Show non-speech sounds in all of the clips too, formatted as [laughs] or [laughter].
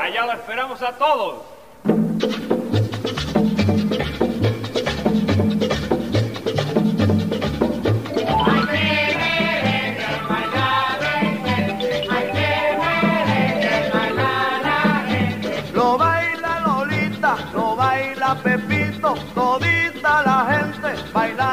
Allá lo esperamos a todos. Gente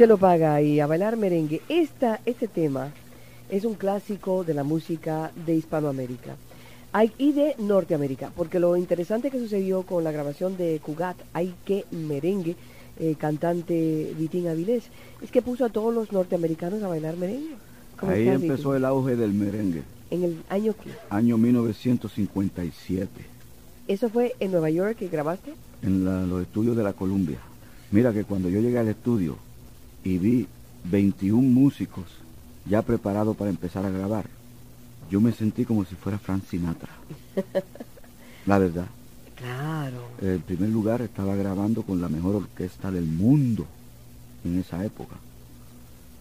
Usted lo paga y a bailar merengue. Esta, este tema es un clásico de la música de Hispanoamérica y de Norteamérica, porque lo interesante que sucedió con la grabación de Cugat, Hay que merengue, eh, cantante Vitín Avilés, es que puso a todos los norteamericanos a bailar merengue. ¿Cómo Ahí estás, empezó Vitín? el auge del merengue, En el año que. año 1957, ¿Eso fue en Nueva York que grabaste? en la- los estudios de la Columbia. Mira que cuando yo llegué al estudio y vi 21 músicos ya preparados para empezar a grabar, yo me sentí como si fuera Frank Sinatra. [laughs] La verdad. Claro. En primer lugar estaba grabando con la mejor orquesta del mundo en esa época.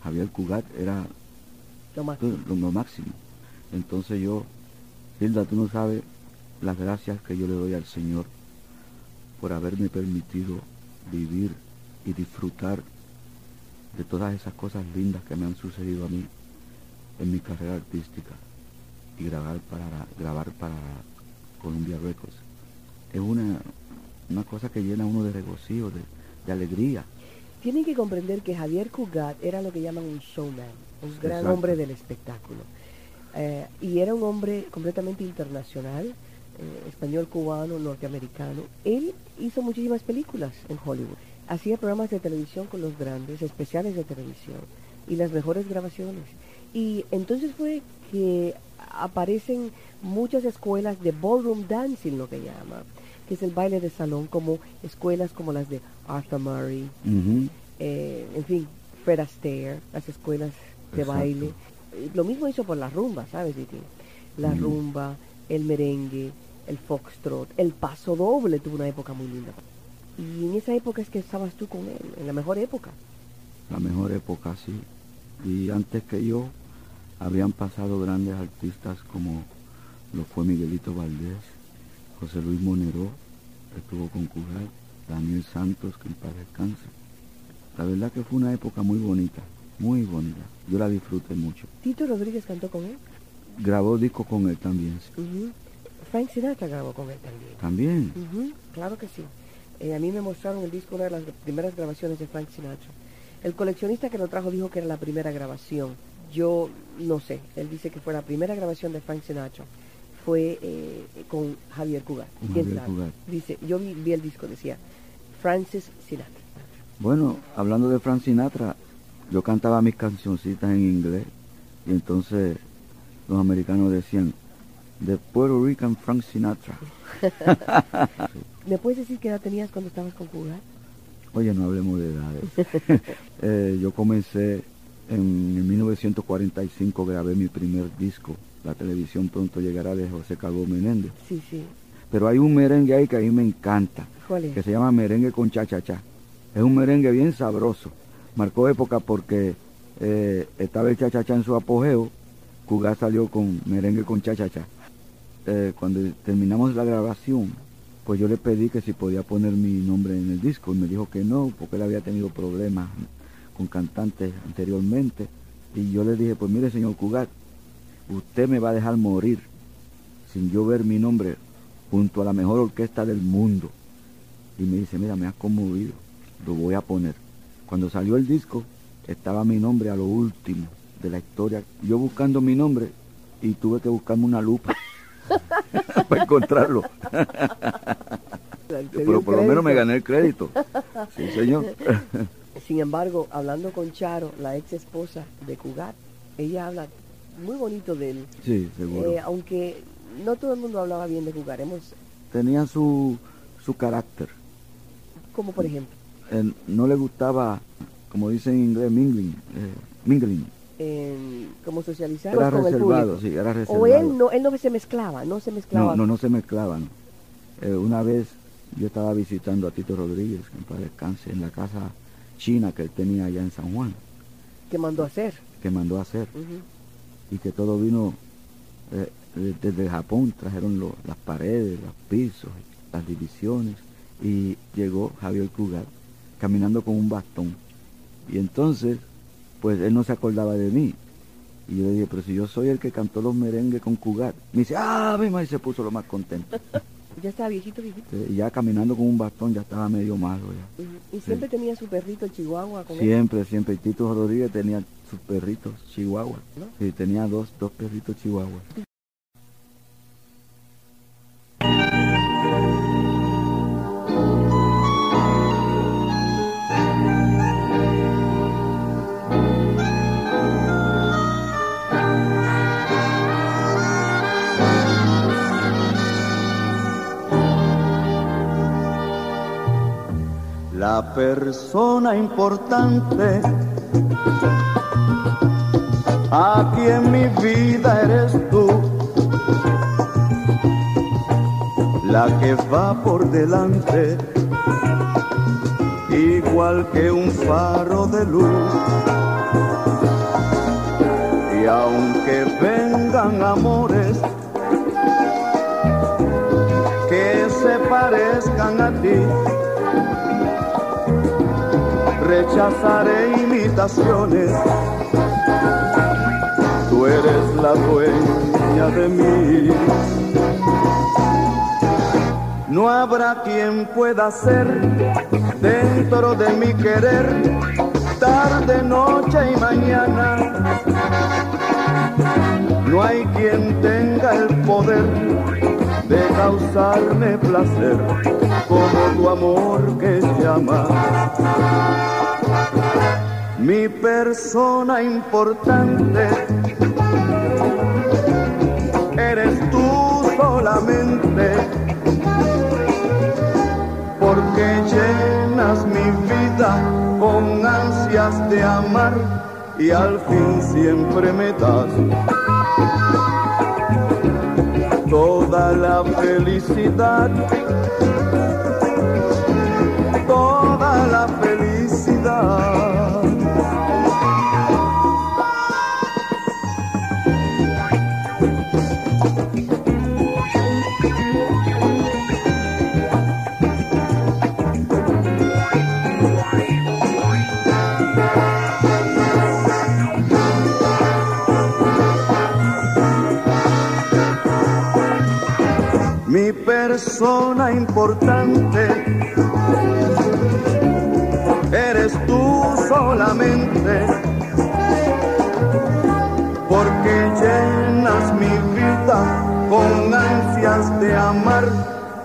Javier Cugat era Lo lo máximo. Entonces yo, Hilda, tú no sabes las gracias que yo le doy al Señor por haberme permitido vivir y disfrutar de todas esas cosas lindas que me han sucedido a mí en mi carrera artística y grabar para grabar para Columbia Records. Es una, una cosa que llena a uno de regocijo, de, de alegría. Tienen que comprender que Javier Cugat era lo que llaman un showman, un gran Exacto. hombre del espectáculo. Eh, y era un hombre completamente internacional, eh, español, cubano, norteamericano. Él hizo muchísimas películas en Hollywood. Hacía programas de televisión con los grandes, especiales de televisión y las mejores grabaciones. Y entonces fue que aparecen muchas escuelas de ballroom dancing, lo que llama, que es el baile de salón, como escuelas como las de Arthur Murray, eh, en fin, Fred Astaire, las escuelas de Exacto. baile. Eh, Lo mismo hizo por la rumba, ¿sabes, Viti? La rumba, el merengue, el foxtrot, el paso doble tuvo una época muy linda. Y en esa época es que estabas tú con él, en la mejor época. la mejor época, sí. Y antes que yo, habían pasado grandes artistas como lo fue Miguelito Valdés, José Luis Monero, estuvo con Cugat, Daniel Santos, que en paz descanse. La verdad que fue una época muy bonita, muy bonita. Yo la disfruté mucho. Tito Rodríguez cantó con él. Grabó discos con él también. sí. Ujú. Frank Sinatra grabó con él también. También. Ujú, Claro que sí. Eh, a mí me mostraron el disco, una de las primeras grabaciones de Frank Sinatra. El coleccionista que lo trajo dijo que era la primera grabación. Yo no sé. Él dice que fue la primera grabación de Frank Sinatra. Fue eh, con Javier Cugat. Con ¿Quién Javier sabe? Cugat. Dice, yo vi, vi el disco, decía Francis Sinatra. Bueno, hablando de Frank Sinatra, yo cantaba mis cancioncitas en inglés y entonces los americanos decían, The Puerto Rican Frank Sinatra. [laughs] ¿Me puedes decir qué edad tenías cuando estabas con Cugat? Oye, no hablemos de edades. [laughs] Eh, yo comencé en, en 1945, grabé mi primer disco, La televisión pronto llegará de José Calvo Menéndez. Sí, sí. Pero hay un merengue ahí que a mí me encanta, ¿Cuál es? que se llama Merengue con Cha-Cha-Cha. Es un merengue bien sabroso. Marcó época porque eh, estaba el Cha-Cha-Cha en su apogeo. Cugat salió con Merengue con Cha-Cha-Cha. Eh, cuando terminamos la grabación, pues yo le pedí que si podía poner mi nombre en el disco y me dijo que no, porque él había tenido problemas con cantantes anteriormente. Y yo le dije, pues mire señor Cugat, usted me va a dejar morir sin yo ver mi nombre junto a la mejor orquesta del mundo. Y me dice, mira, me has conmovido, lo voy a poner. Cuando salió el disco, estaba mi nombre a lo último de la historia. Yo buscando mi nombre y tuve que buscarme una lupa [laughs] para encontrarlo. Pero por lo menos me gané el crédito. Sí, señor. [laughs] Sin embargo, hablando con Charo, la ex esposa de Cugat, ella habla muy bonito de él. Sí, seguro. Eh, aunque no todo el mundo hablaba bien de Cugat. Hemos, Tenía su, su carácter. como por ejemplo, Eh, no le gustaba, como dicen en inglés, mingling. eh, mingling. En- como socializar Era con el reservado, público. sí, era reservado. O él no, él no se mezclaba, no se mezclaba. No, no, no se mezclaban. Eh, una vez yo estaba visitando a Tito Rodríguez, en paz descanse, en la casa china que él tenía allá en San Juan, que mandó a hacer. que mandó a hacer, y que todo vino eh, de- desde Japón, trajeron lo- las paredes, los pisos, las divisiones, y llegó Javier Cugat caminando con un bastón. Y entonces, pues él no se acordaba de mí. Y yo le dije, pero si yo soy el que cantó los merengues con Cugat. Me dice, ah, mi madre se puso lo más contento. [laughs] Ya estaba viejito, viejito. Ya caminando con un bastón ya estaba medio malo ya. Y siempre tenía su perrito chihuahua con él. Siempre, siempre. Y Tito Rodríguez tenía sus perritos chihuahuas. ¿No? Sí, tenía dos, dos perritos chihuahuas. La persona importante. Aquí en mi vida eres tú, la que va por delante, igual que un faro de luz. Y aunque vengan amores. Que se parezcan a ti, rechazaré imitaciones. Tú eres la dueña de mí. No habrá quien pueda ser dentro de mi querer, tarde, noche y mañana. No hay quien tenga el poder de causarme placer como tu amor que llama. Mi persona importante eres tú solamente, porque llenas mi vida con ansias de amar y al fin siempre me das toda la felicidad, toda la felicidad. Persona importante. Eres tú solamente, porque llenas mi vida con ansias de amar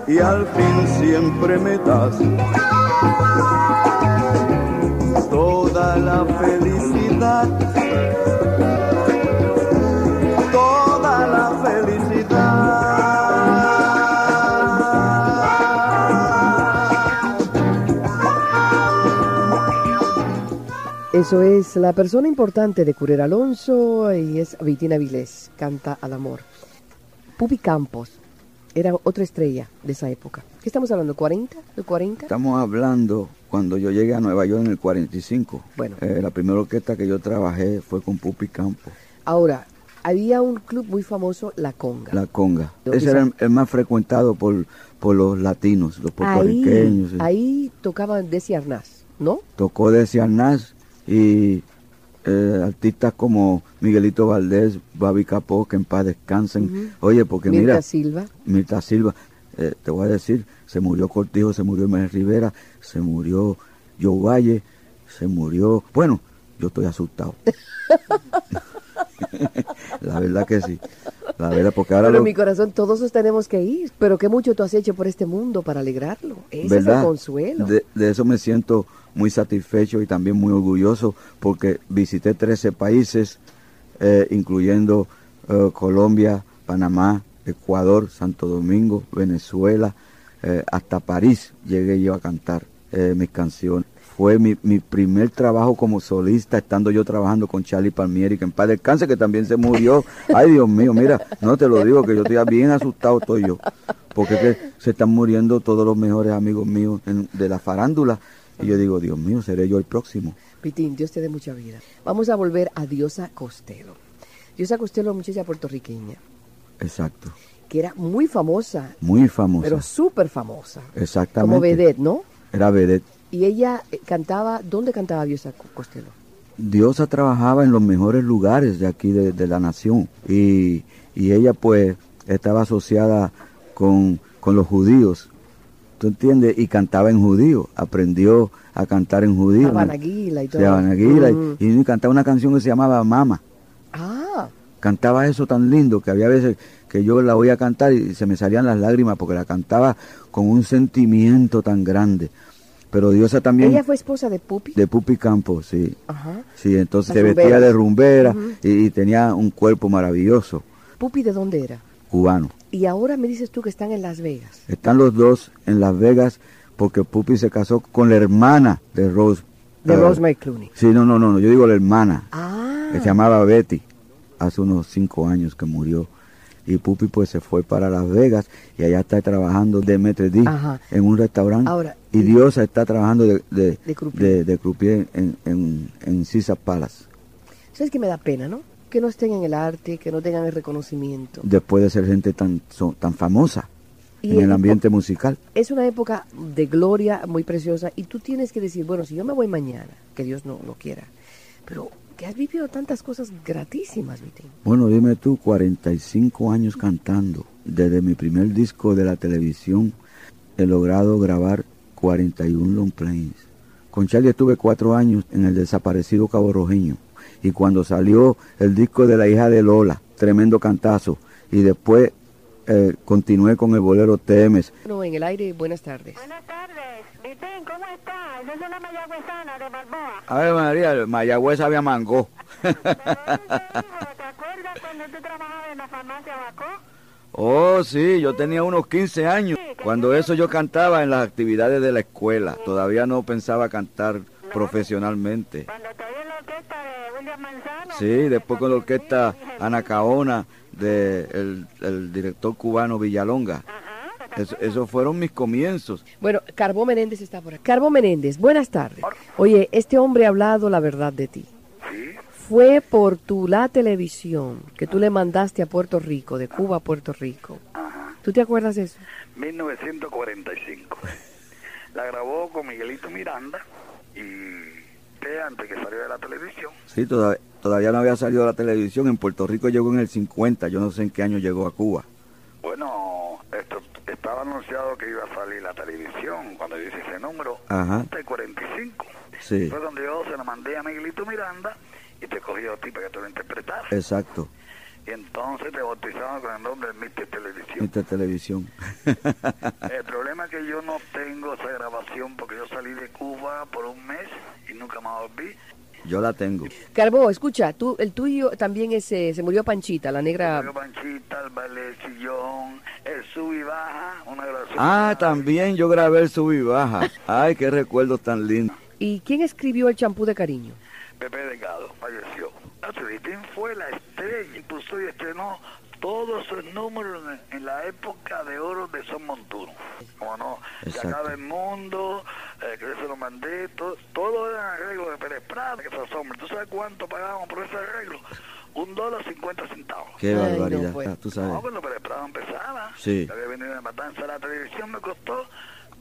y al fin siempre me das toda la felicidad. Eso es la persona importante de Currer Alonso y es Vitina Vilés, canta al amor. Pupi Campos era otra estrella de esa época. ¿Qué estamos hablando? ¿40? ¿De 40? Estamos hablando cuando yo llegué a Nueva York en el 45. Bueno. Eh, la primera orquesta que yo trabajé fue con Pupi Campos, Ahora, había un club muy famoso, La Conga. La Conga. ¿Dónde Ese era el, el más frecuentado por, por los latinos, los puertorriqueños. ahí, ahí tocaban Desi Arnaz, ¿no? Tocó Desi Arnaz y eh, artistas como Miguelito Valdés, Babi Capó, que en paz descansen. Oye, porque Mirta mira, Silva. Mirta Silva, eh, te voy a decir, se murió Cortijo, se murió Miguel Rivera, se murió Joe Valle, se murió... Bueno, yo estoy asustado. [laughs] la verdad que sí. La verdad, porque ahora Pero lo- mi corazón, todos tenemos que ir. Pero qué mucho tú has hecho por este mundo para alegrarlo. Ese es el consuelo. De, de eso me siento muy satisfecho y también muy orgulloso porque visité 13 países, eh, incluyendo eh, Colombia, Panamá, Ecuador, Santo Domingo, Venezuela, eh, hasta París llegué yo a cantar mis canciones. Fue mi, mi primer trabajo como solista, estando yo trabajando con Charlie Palmieri, que en paz descanse, que también se murió. Ay, Dios mío, mira, no te lo digo, que yo estoy bien asustado, estoy yo. Porque es que se están muriendo todos los mejores amigos míos de la farándula. Y yo digo, Dios mío, seré yo el próximo. Pitín, Dios te dé mucha vida. Vamos a volver a Diosa Costello. Diosa Costello, muchacha puertorriqueña, Exacto. que era muy famosa, Muy famosa. pero súper famosa. Exactamente. Como vedette, ¿no? Era vedette. Y ella eh, cantaba, ¿dónde cantaba Diosa Co- Costello? Diosa trabajaba en los mejores lugares de aquí de, de la nación y, y ella pues estaba asociada con, con los judíos, ¿tú entiendes? Y cantaba en judío, aprendió a cantar en judío. Habanaguila y todo. Habanaguila, y- Mm. y, cantaba una canción que se llamaba Mama. Ah, Cantaba eso tan lindo que había veces que yo la oía cantar y se me salían las lágrimas porque la cantaba con un sentimiento tan grande. Pero Diosa también ella fue esposa de Pupi. de Pupi Campos, sí. Ajá. Sí, entonces Las se vestía de rumbera y tenía un cuerpo maravilloso, Pupi, ¿de dónde era? Cubano. Y ahora me dices tú que están en Las Vegas. Están los dos en Las Vegas porque Pupi se casó con la hermana de Rose. De eh, Rosemary Clooney. Sí, no, no, no, yo digo la hermana, Ah. que se llamaba Betty, hace unos cinco años que murió. Y Pupi pues se fue para Las Vegas y allá está trabajando de Ajá. en un restaurante. Ahora, y Diosa está trabajando de, de, De croupier. de- de croupier en, en, en Caesar Palace. ¿Sabes que me da pena, no? Que no estén en el arte, que no tengan el reconocimiento. después de ser gente tan, so- tan famosa Y en el el- ambiente musical. Es una época de gloria muy preciosa y tú tienes que decir, bueno, si yo me voy mañana, que Dios no lo quiera, pero que has vivido tantas cosas gratísimas, Vitín. Bueno, dime tú, 45 años cantando. Desde mi primer disco de la televisión he logrado grabar 41 long plays. Con Charlie estuve cuatro años en el desaparecido Cabo Rojeño. Y cuando salió el disco de la hija de Lola, tremendo cantazo. Y después eh, continué con el bolero Temes. No, en el aire, buenas tardes. Buenas tardes. Vitín, ¿cómo estás? Una mayagüezana de Balboa. A ver, María, Mayagüez había mango. Pero ese hijo, ¿te acuerdas cuando tú trabajabas en la farmacia Bacó? Oh, sí, yo tenía unos 15 años. Cuando eso yo cantaba en las actividades de la escuela. Todavía no pensaba cantar profesionalmente. Cuando orquesta de William Manzano. Sí, después con la orquesta Anacaona de el, el director cubano Villalonga. Eso- esos fueron mis comienzos. Bueno, Carbó Menéndez está por aquí. Carbó Menéndez, buenas tardes. Oye, este hombre ha hablado la verdad de ti. Fue por tu la televisión que tú le mandaste a Puerto Rico, de Cuba a Puerto Rico. ¿Tú te acuerdas de eso? 1945. La grabó con Miguelito Miranda y de antes que salió de la televisión. Sí, toda- todavía no había salido a la televisión. En Puerto Rico llegó en el 50. Yo no sé en qué año llegó a Cuba. Bueno, esto es estaba anunciado que iba a salir la televisión cuando yo hice ese número, Ajá. de 45. Sí, Fue donde yo se lo mandé a Miguelito Miranda y te cogió a ti para que tú lo interpretaras. exacto. Y entonces te bautizaron con el nombre de Mr. Televisión. Esta televisión. [laughs] El problema es que yo no tengo esa grabación porque yo salí de Cuba por un mes y nunca más volví. Yo la tengo. Carbó, escucha, tú, el tuyo también es, eh, se murió Panchita, la negra. El Panchita, el baile del sillón, el sub y baja, una grabación. Ah, también yo grabé el sub y baja. Ay, qué recuerdos tan lindos. ¿Y quién escribió el champú de cariño? Pepe Delgado falleció. Nathan fue la estrella, impuso y estrenó todos sus números en, en la época de oro de Son Montuno. Como no, se Exacto. acaba el mundo, eh, que se lo mandé, todo, todo era arreglo de Pérez Prada, que esos hombres. ¿Tú sabes cuánto pagábamos por ese arreglo? Un dólar cincuenta centavos. Qué Ay, no, barbaridad. pues. Ah, Tú No, sabes. cuando Pérez Prado empezaba, Sí. había venido de matanza, la televisión me costó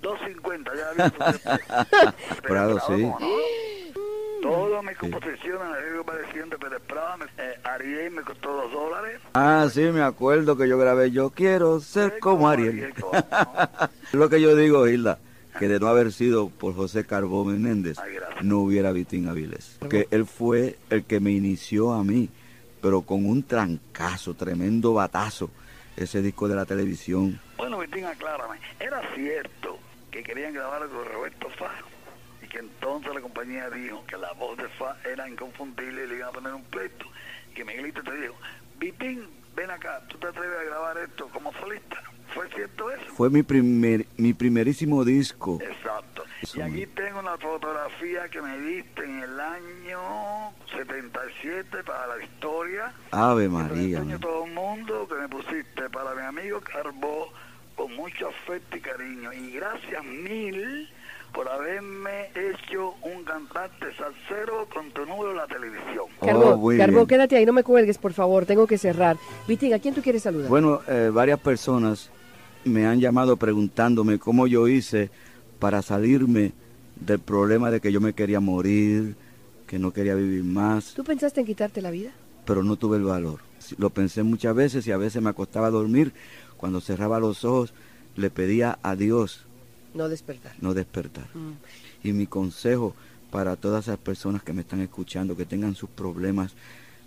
2.50, ya había [laughs] Prado, sí. Todas mis composiciones, parecido de Pérez Prado, me- eh, Ariel me costó 2 dólares. Ah, sí, me acuerdo que yo grabé Yo quiero ser como Ariel. [laughs] lo que yo digo, Hilda, que de no haber sido por José Carbó Menéndez, Ay, no hubiera Vitín Aviles. Porque él fue el que me inició a mí, pero con un trancazo, tremendo batazo, ese disco de la televisión. Bueno, Vitín, aclárame. ¿Era cierto que querían grabar con Roberto Fa? Que entonces la compañía dijo que la voz de Fa era inconfundible y le iban a poner un pleito. Y que Miguelito te dijo, Vitín, ven acá, ¿tú te atreves a grabar esto como solista? ¿Fue cierto eso? Fue mi, primer, mi primerísimo disco. Exacto. Eso Y aquí tengo una fotografía que me diste en el año 77 para la historia. Ave María. man. todo el mundo que me pusiste para mi amigo Carbó con mucho afecto y cariño. Y gracias mil por haberme hecho un cantante salsero con tu número en la televisión. Oh, Carbó, bien. quédate ahí, no me cuelgues, por favor, tengo que cerrar. Vitín, ¿a quién tú quieres saludar? Bueno, eh, varias personas me han llamado preguntándome cómo yo hice para salirme del problema de que yo me quería morir, que no quería vivir más, ¿Tú pensaste en quitarte la vida? pero no tuve el valor. Lo pensé muchas veces y a veces me acostaba a dormir. Cuando cerraba los ojos, le pedía a Dios No despertar. no despertar. Mm. Y mi consejo para todas esas personas que me están escuchando, que tengan sus problemas,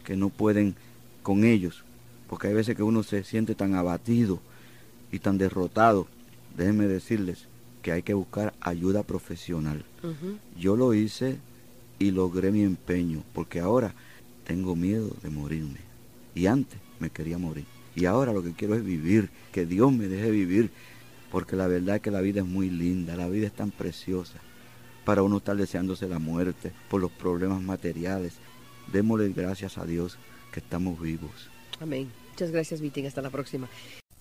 que no pueden con ellos, porque hay veces que uno se siente tan abatido y tan derrotado, déjenme decirles que hay que buscar ayuda profesional. Yo lo hice y logré mi empeño, porque ahora tengo miedo de morirme. Y antes me quería morir. Y ahora lo que quiero es vivir, que Dios me deje vivir, porque la verdad es que la vida es muy linda, la vida es tan preciosa para uno estar deseándose la muerte por los problemas materiales. Démosle gracias a Dios que estamos vivos. Amén. Muchas gracias, Vitín. Hasta la próxima.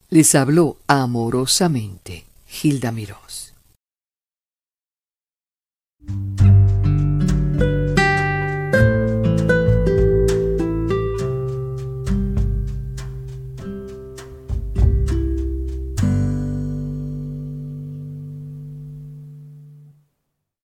Les habló amorosamente Gilda Mirós.